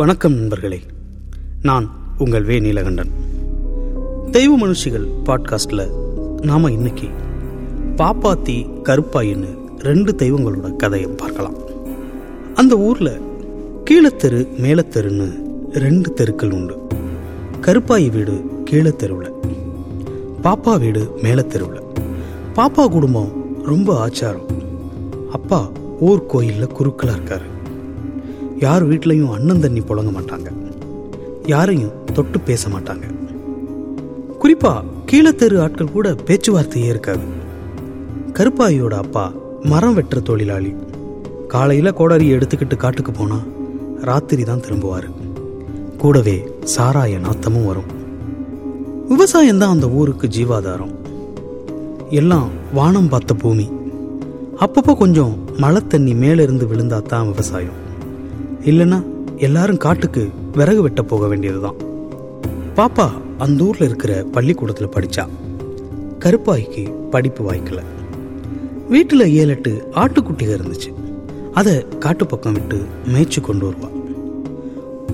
வணக்கம் நண்பர்களே. நான் உங்கள் வே நீலகண்டன். தெய்வ மனுஷிகள் பாட்காஸ்டில் நாம் இன்னைக்கு பாப்பாத்தி கருப்பாயின்னு ரெண்டு தெய்வங்களோட கதையை பார்க்கலாம். அந்த ஊரில் கீழத்தெரு மேலத்தெருன்னு ரெண்டு தெருக்கள் உண்டு. கருப்பாயி வீடு கீழத்தெருவில். பாப்பா வீடு மேலத்தெருவில். பாப்பா குடும்பம் ரொம்ப ஆச்சாரம். அப்பா ஊர் கோயிலில் குருக்களாக இருக்காரு. யார் வீட்லேயும் அண்ணன் தண்ணி புழங்க மாட்டாங்க. யாரையும் தொட்டு பேச மாட்டாங்க. குறிப்பா கீழத்தெரு ஆட்கள் கூட பேச்சுவார்த்தையே இருக்காது. கருப்பாயோட அப்பா மரம் வெட்டுற தொழிலாளி. காலையில் கோடாரியை எடுத்துக்கிட்டு காட்டுக்கு போனா ராத்திரி தான் திரும்புவார். கூடவே சாராய நாத்தமும் வரும். விவசாயம் தான் அந்த ஊருக்கு ஜீவாதாரம். எல்லாம் வானம் பார்த்த பூமி. அப்பப்போ கொஞ்சம் மழை தண்ணி மேலே இருந்து விழுந்தா தான் விவசாயம். இல்லைன்னா எல்லாரும் காட்டுக்கு விறகு வெட்ட போக வேண்டியதுதான். பாப்பா அந்த ஊர்ல இருக்கிற பள்ளிக்கூடத்தில் படிச்சா. கருப்பாய்க்கு படிப்பு வாய்க்கல. வீட்டில் ஏழு எட்டு ஆட்டுக்குட்டிகள் இருந்துச்சு. அதை காட்டு பக்கம் விட்டு மேய்ச்சி கொண்டு வருவா.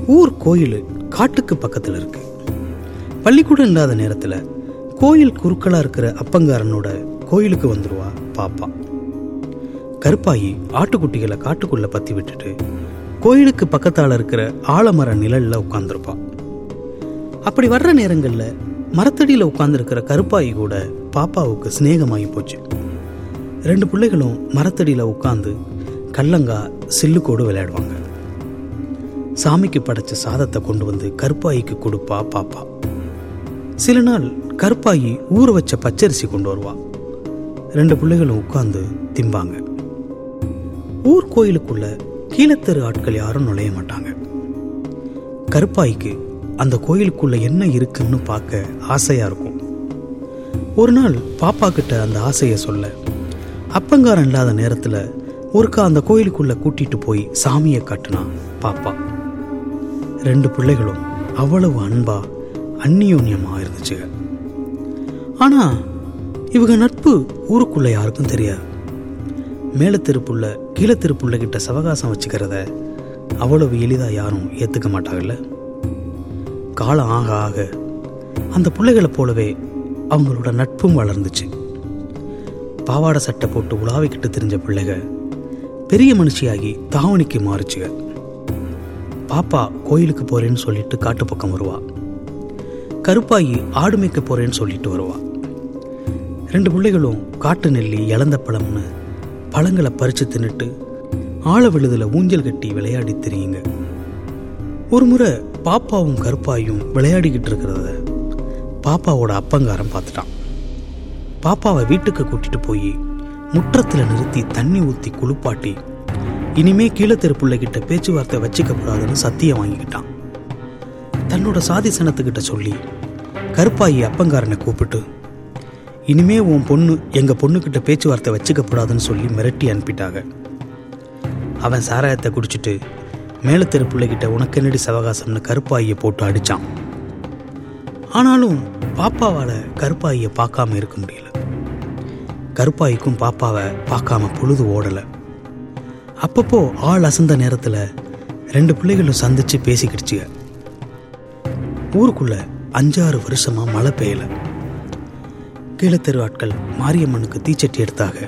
ஊர் கோயில் காட்டுக்கு பக்கத்தில் இருக்கு. பள்ளிக்கூடம் இல்லாத நேரத்தில் கோயில் குறுக்களாக இருக்கிற அப்பங்காரனோட கோயிலுக்கு வந்துடுவா பாப்பா. கருப்பாயி ஆட்டுக்குட்டிகளை காட்டுக்குள்ள பத்தி விட்டுட்டு கோயிலுக்கு பக்கத்தால் இருக்கிற ஆலமர நிழலில் உட்காந்துருப்பான் அப்படி வர்ற நேரங்களில் மரத்தடியில் உட்காந்துருக்கிற கருப்பாயி கூட பாப்பாவுக்கு சிநேகமாகி போச்சு. ரெண்டு பிள்ளைகளும் மரத்தடியில் உட்காந்து கல்லங்கா சில்லுக்கோடு விளையாடுவாங்க. சாமிக்கு படைச்ச சாதத்தை கொண்டு வந்து கருப்பாயிக்கு கொடுப்பா பாப்பா. சில நாள் கருப்பாயி ஊற வச்ச பச்சரிசி கொண்டு வருவா. ரெண்டு பிள்ளைகளும் உட்காந்து திம்பாங்க. ஊர் கோயிலுக்குள்ள கீழத்தெரு ஆட்கள் யாரும் நுழைய மாட்டாங்க. கருப்பாய்க்கு அந்த கோயிலுக்குள்ள என்ன இருக்குன்னு பார்க்க ஆசையா இருக்கும். ஒரு நாள் பாப்பா கிட்ட அந்த ஆசையை சொல்ல அப்பங்காரம் இல்லாத நேரத்துல ஒருக்கா அந்த கோயிலுக்குள்ள கூட்டிட்டு போய் சாமியை காட்டினான் பாப்பா. ரெண்டு பிள்ளைகளும் அவ்வளவு அன்பா அந்நியோன்யமா இருந்துச்சுங்க. ஆனா இவங்க நட்பு ஊருக்குள்ள யாருக்கும் தெரியாது. மேலத்தெருப்புள்ள கீழத்தெருப்புள்ள கிட்ட சவகாசம் வச்சுக்கிறத அவ்வளவு எளிதா யாரும் ஏத்துக்க மாட்டாங்கல்ல? காலம் ஆக ஆக அந்த பிள்ளைகளை போலவே அவங்களோட நட்பும் வளர்ந்துச்சு. பாவாடை சட்டை போட்டு உலாவிக்கிட்டு தெரிஞ்ச பிள்ளைக பெரிய மனுஷியாகி தாவணிக்கு மாறுச்சுக. பாப்பா கோயிலுக்கு போறேன்னு சொல்லிட்டு காட்டு பக்கம் வருவா. கருப்பாயி ஆடு மேய்க்க போறேன்னு சொல்லிட்டு வருவா. ரெண்டு பிள்ளைகளும் காட்டு நெல்லி இழந்த பழம்னு பழங்களை பறிச்சு தின்னுட்டு ஆழ விழுதுல ஊஞ்சல் கட்டி விளையாடி தெரியுங்க. ஒரு முறை பாப்பாவும் கருப்பாயும் விளையாடிக்கிட்டு இருக்கிறத பாப்பாவோட அப்பங்காரன் பார்த்துட்டான். பாப்பாவை வீட்டுக்கு கூட்டிட்டு போய் முற்றத்தில் நிறுத்தி தண்ணி ஊற்றி குளிப்பாட்டி இனிமே கீழத்தெரு பிள்ளைகிட்ட பேச்சுவார்த்தை வச்சுக்க கூடாதுன்னு சத்தியம் வாங்கிக்கிட்டான். தன்னோட சாதி சனத்துக்கிட்ட சொல்லி கருப்பாயி அப்பங்காரனை கூப்பிட்டு இனிமே உன் பொண்ணு எங்க பொண்ணுக்கிட்ட பேச்சுவார்த்தை வச்சுக்க கூடாதுன்னு சொல்லி மிரட்டி அனுப்பிட்டாங்க. அவன் சாராயத்தை குடிச்சிட்டு மேலத்தெரு பிள்ளைகிட்ட உனக்கு சவகாசம்னு கருப்பாயியை போட்டு அடிச்சான். ஆனாலும் பாப்பாவால கருப்பாயை பார்க்காம இருக்க முடியல. கருப்பாய்க்கும் பாப்பாவை பார்க்காம பொழுது ஓடல. அப்பப்போ ஆள் அசந்த நேரத்துல ரெண்டு பிள்ளைகளும் சந்திச்சு பேசிக்கிடுச்சுங்க ஊருக்குள்ள அஞ்சாறு வருஷமா மழை பெய்யல. கீழத்தெரு ஆட்கள் மாரியம்மனுக்கு தீச்சட்டி எடுத்தாங்க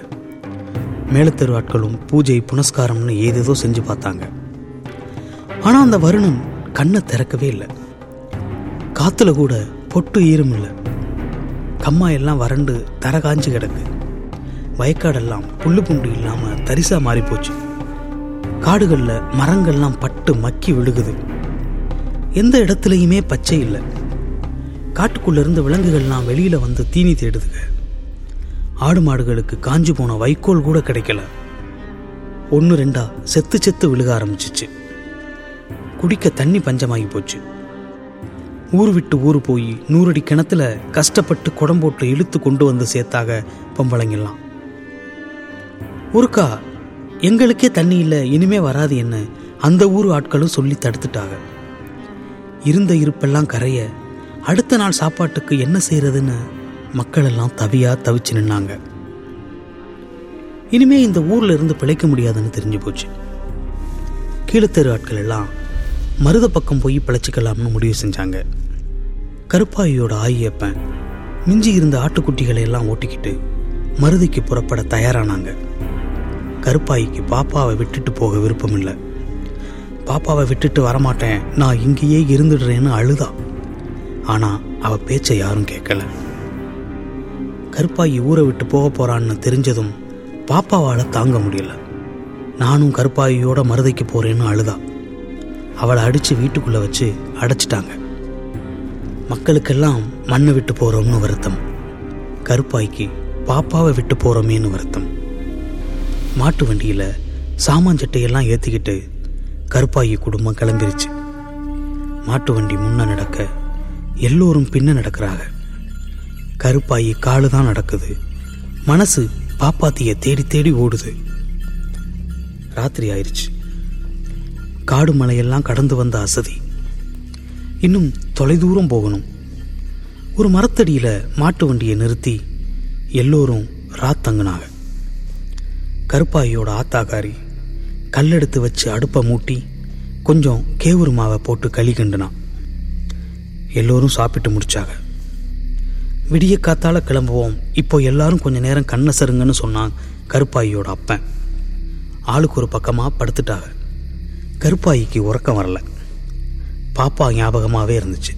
மேலத்தெரு ஆட்களும் பூஜை புனஸ்காரம்னு ஏதேதோ செஞ்சு பார்த்தாங்க. ஆனால் அந்த வருணன் கண்ணை திறக்கவே இல்லை. காத்துல கூட பொட்டு ஈரம் இல்லை. கம்மா எல்லாம் வறண்டு தர காஞ்சு கிடக்கு. வயக்காடெல்லாம் புல்லு புண்டு இல்லாமல் தரிசா மாறி போச்சு. மரங்கள்லாம் பட்டு மக்கி விழுகுது. எந்த இடத்துலையுமே பச்சை இல்லை. காட்டுக்குள்ள இருந்த விலங்குகள்லாம் வெளியில வந்து தீனி தேடுதுங்க. ஆடு மாடுகளுக்கு காஞ்சு போன வைக்கோல் கூட கிடைக்கல. ஒன்று ரெண்டா செத்து செத்து விழுக ஆரம்பிச்சிச்சு. குடிக்க தண்ணி பஞ்சமாகி போச்சு. ஊர் விட்டு ஊர் போய் நூறடி கிணத்துல கஷ்டப்பட்டு குடம் போட்டு இழுத்து கொண்டு வந்து சேர்த்தாக பொம்பளைங்கெல்லாம். ஒருக்கா எங்களுக்கே தண்ணி இல்லை இனிமே வராது என்ன? அந்த ஊர் ஆட்களும் சொல்லி தடுத்துட்டாங்க. இருந்த இருப்பெல்லாம் கரைய அடுத்த நாள் சாப்பாட்டுக்கு என்ன செய்யறதுன்னு மக்கள் எல்லாம் தவியா தவிச்சு நின்னாங்க. இனிமே இந்த ஊர்ல இருந்து பிழைக்க முடியாதுன்னு தெரிஞ்சு போச்சு. கீழத்தெரு ஆட்கள் எல்லாம் மருத பக்கம் போய் பிழைச்சிக்கலாம்னு முடிவு செஞ்சாங்க. கருப்பாயியோட ஆயியப்பன் மிஞ்சி இருந்த ஆட்டுக்குட்டிகளை எல்லாம் ஓட்டிக்கிட்டு மருதிக்கு புறப்பட தயாரானாங்க. கருப்பாயிக்கு பாப்பாவை விட்டுட்டு போக விருப்பம் இல்லை பாப்பாவை விட்டுட்டு வரமாட்டேன் நான் இங்கேயே இருந்துடுறேன்னு அழுதா. ஆனா அவ பேச்சை யாரும் கேட்கல. கருப்பாயி ஊரை விட்டு போக போறான்னு தெரிஞ்சதும் பாப்பாவால தாங்க முடியல. நானும் கருப்பாயியோட மருதைக்கு போறேன்னு அழுதா. அவளை அடிச்சு வீட்டுக்குள்ள வச்சு அடைச்சிட்டாங்க. மக்களுக்கெல்லாம் மண்ணை விட்டு போறோம்னு வருத்தம். கருப்பாய்க்கு பாப்பாவை விட்டு போறோமேன்னு வருத்தம். மாட்டு வண்டியில சாமான் சட்டையெல்லாம் ஏத்திக்கிட்டு கருப்பாயி குடும்பம் கிளம்பிருச்சு. மாட்டு வண்டி முன்ன நடக்க எல்லோரும் பின்ன நடக்கிறாங்க. கருப்பாயி காலு தான் நடக்குது. மனசு பாப்பாத்திய தேடி தேடி ஓடுது. ராத்திரி ஆயிருச்சு. காடு மலையெல்லாம் கடந்து வந்த அசதி. இன்னும் தொலைதூரம் போகணும். ஒரு மரத்தடியில மாட்டு வண்டியை நிறுத்தி எல்லோரும் ராத்தங்குனாங்க கருப்பாயோட ஆத்தாக்காரி கல்லெடுத்து வச்சு அடுப்பை மூட்டி கொஞ்சம் கேவுரு மாவை போட்டு களி கிண்டுனான் எல்லோரும் சாப்பிட்டு முடிச்சாங்க. விடிய காத்தால கிளம்புவோம். இப்போ எல்லாரும் கொஞ்ச நேரம் கண்ணை சருங்கன்னு சொன்னான் கருப்பாயியோட அப்பன். ஆளுக்கு ஒரு பக்கமாக படுத்துட்டாங்க. கருப்பாயிக்கு உறக்கம் வரல. பாப்பா ஞாபகமாகவே இருந்துச்சு.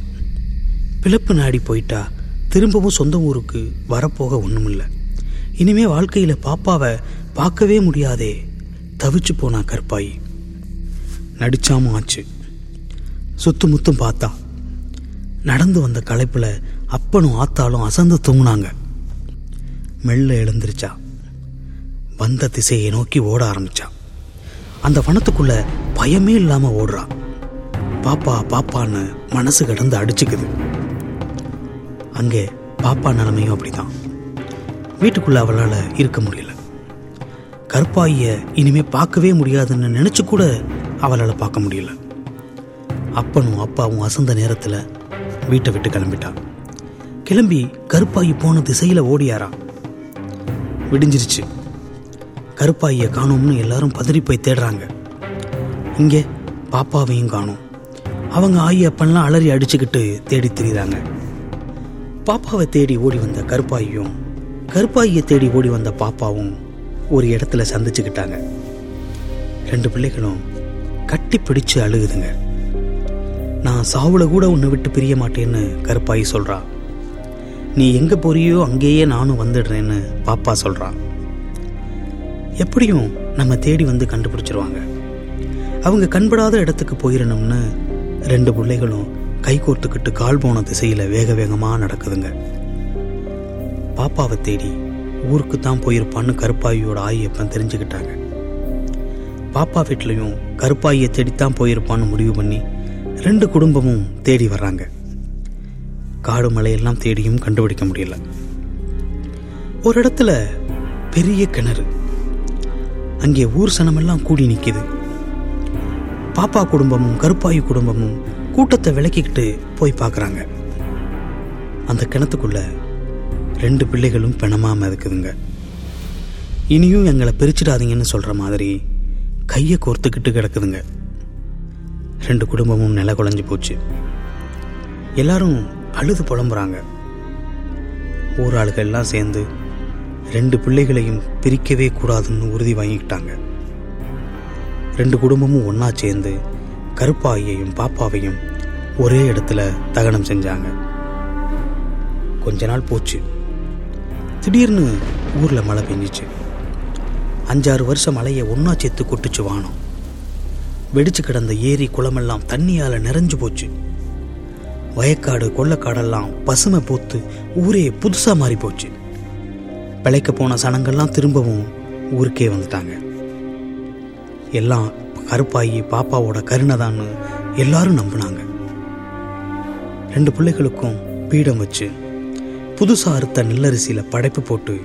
பிளப்பு நாடி போயிட்டா. திரும்பவும் சொந்த ஊருக்கு வரப்போக ஒன்றுமில்லை இனிமே வாழ்க்கையில் பாப்பாவை பார்க்கவே முடியாதே. தவிச்சு போனா கருப்பாயி. நடிச்சாமும் ஆச்சு. சுத்து முத்தும் பார்த்தா நடந்து வந்த களைப்பில் அப்பனும் ஆத்தாலும் அசந்து தூங்குனாங்க. மெல்ல எழுந்திருச்சா. வந்த திசையை நோக்கி ஓட ஆரம்பிச்சா. அந்த வனத்துக்குள்ள பயமே இல்லாம ஓடுறா. பாப்பா பாப்பான்னு மனசு கடந்து அடிச்சுக்குது. அங்கே பாப்பா நிலைமையும் அப்படிதான் வீட்டுக்குள்ள அவளால் இருக்க முடியல. கருப்பாயிய இனிமே பார்க்கவே முடியாதுன்னு நினைச்சு கூட அவளால் பார்க்க முடியல. அப்பனும் அப்பாவும் அசந்த நேரத்தில் வீட்டை விட்டு கிளம்பிட்டான் கிளம்பி கருப்பாயி போன திசையில ஓடியாரா விடிஞ்சிருச்சு. கருப்பாயியை காணோம்னு எல்லாரும் பதறி போய் தேடுறாங்க. இங்கே பாப்பாவையும் காணும். அவங்க ஆயி அப்பெல்லாம் அலறி அடிச்சுக்கிட்டு தேடி திரியுறாங்க. பாப்பாவை தேடி ஓடி வந்த கருப்பாயும் கருப்பாயியை தேடி ஓடி வந்த பாப்பாவும் ஒரு இடத்துல சந்திச்சுக்கிட்டாங்க. ரெண்டு பிள்ளைகளும் கட்டி பிடிச்சு அழுகுதுங்க. நான் சாவுல கூட உன்னை விட்டு பிரிய மாட்டேன்னு கருப்பாயி சொல்கிறா நீ எங்க போறியோ அங்கேயே நானும் வந்துடுறேன்னு பாப்பா சொல்கிறா எப்படியும் நம்ம தேடி வந்து கண்டுபிடிச்சிருவாங்க. அவங்க கண்படாத இடத்துக்கு போயிடணும்னு ரெண்டு பிள்ளைகளும் கை கோர்த்துக்கிட்டு கால் போன திசையில வேக வேகமா நடக்குதுங்க. பாப்பாவை தேடி ஊருக்கு தான் போயிருப்பான்னு கருப்பாயியோட ஆயப்பன் தெரிஞ்சுக்கிட்டாங்க. பாப்பா வீட்லயும் கருப்பாயியை தேடித்தான் போயிருப்பான்னு முடிவு பண்ணி ரெண்டு குடும்பமும் தேடி வர்றாங்க. காடு மலையெல்லாம் தேடியும் கண்டுபிடிக்க முடியல. ஒரு இடத்துல பெரிய கிணறு. அங்கே ஊர் சனமெல்லாம் கூடி நிற்கிது பாப்பா குடும்பமும் கருப்பாயு குடும்பமும் கூட்டத்தை விலக்கிக்கிட்டு போய் பார்க்குறாங்க. அந்த கிணத்துக்குள்ள ரெண்டு பிள்ளைகளும் பிணமாம இருக்குதுங்க. இனியும் எங்களை பிரிச்சிடாதீங்கன்னு சொல்ற மாதிரி கையை கோர்த்துக்கிட்டு கிடக்குதுங்க. ரெண்டு குடும்பமும் நில குலைஞ்சு போச்சு. எல்லாரும் அழுது புலம்புறாங்க. ஊர் ஆளுகள் எல்லாம் சேர்ந்து ரெண்டு பிள்ளைகளையும் பிரிக்கவே கூடாதுன்னு உறுதி வாங்கிக்கிட்டாங்க. ரெண்டு குடும்பமும் ஒன்றா சேர்ந்து கருப்பாயையும் பாப்பாவையும் ஒரே இடத்துல தகனம் செஞ்சாங்க. கொஞ்ச நாள் போச்சு. திடீர்னு ஊர்ல மழை பெஞ்சிச்சு. அஞ்சாறு வருஷம் மழையை ஒன்றா சேர்த்து கொட்டுச்சு வானம். வெடிச்சு கிடந்த ஏரி குளமெல்லாம் தண்ணியால நிறைஞ்சு போச்சு. வயக்காடு கொள்ளக்காடெல்லாம் பசுமை பூத்து ஊரே புதுசா மாறி போச்சு. பிழைக்க போன சனங்கள்லாம் திரும்பவும் ஊருக்கே வந்துட்டாங்க. எல்லாம் கருப்பாயி பாப்பாவோட கருணைதான்னு எல்லாரும் நம்பினாங்க. ரெண்டு பிள்ளைகளுக்கும் பீடம் வச்சு புதுசாக அறுத்த நெல்லரிசியில் படைப்பு போட்டு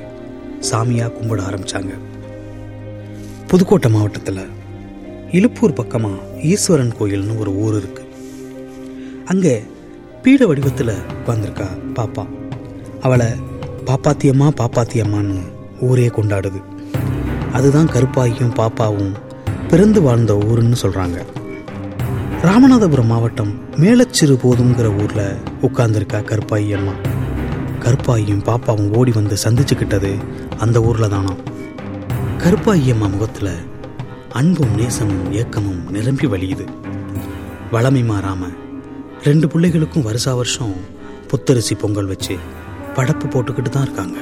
சாமியாக கும்பிட ஆரம்பிச்சாங்க. புதுக்கோட்டை மாவட்டத்தில் இலுப்பூர் பக்கமாக ஈஸ்வரன் கோயில்னு ஒரு ஊர் இருக்கு. அங்கே பீட வடிவத்தில் உட்காந்துருக்கா பாப்பா. அவளை பாப்பாத்தியம்மா பாப்பாத்தியம்மான்னு ஊரே கொண்டாடுது. அதுதான் கருப்பாயும் பாப்பாவும் பிறந்து வாழ்ந்த ஊருன்னு சொல்கிறாங்க ராமநாதபுரம் மாவட்டம் மேலச்சிறு போதுங்கிற ஊரில் உட்கார்ந்துருக்கா கருப்பாயி அம்மா. கருப்பாயும் பாப்பாவும் ஓடி வந்து சந்திச்சுக்கிட்டது அந்த ஊரில் தானாம் கருப்பாயி அம்மா முகத்தில் அன்பும் நேசமும் ஏக்கமும் நிரம்பி வழியுது. வளமை மாறாம ரெண்டு பிள்ளைகளுக்கும் வருஷா வருஷம் புத்தரிசி பொங்கல் வச்சு படப்பு போட்டுக்கிட்டு தான் இருக்காங்க.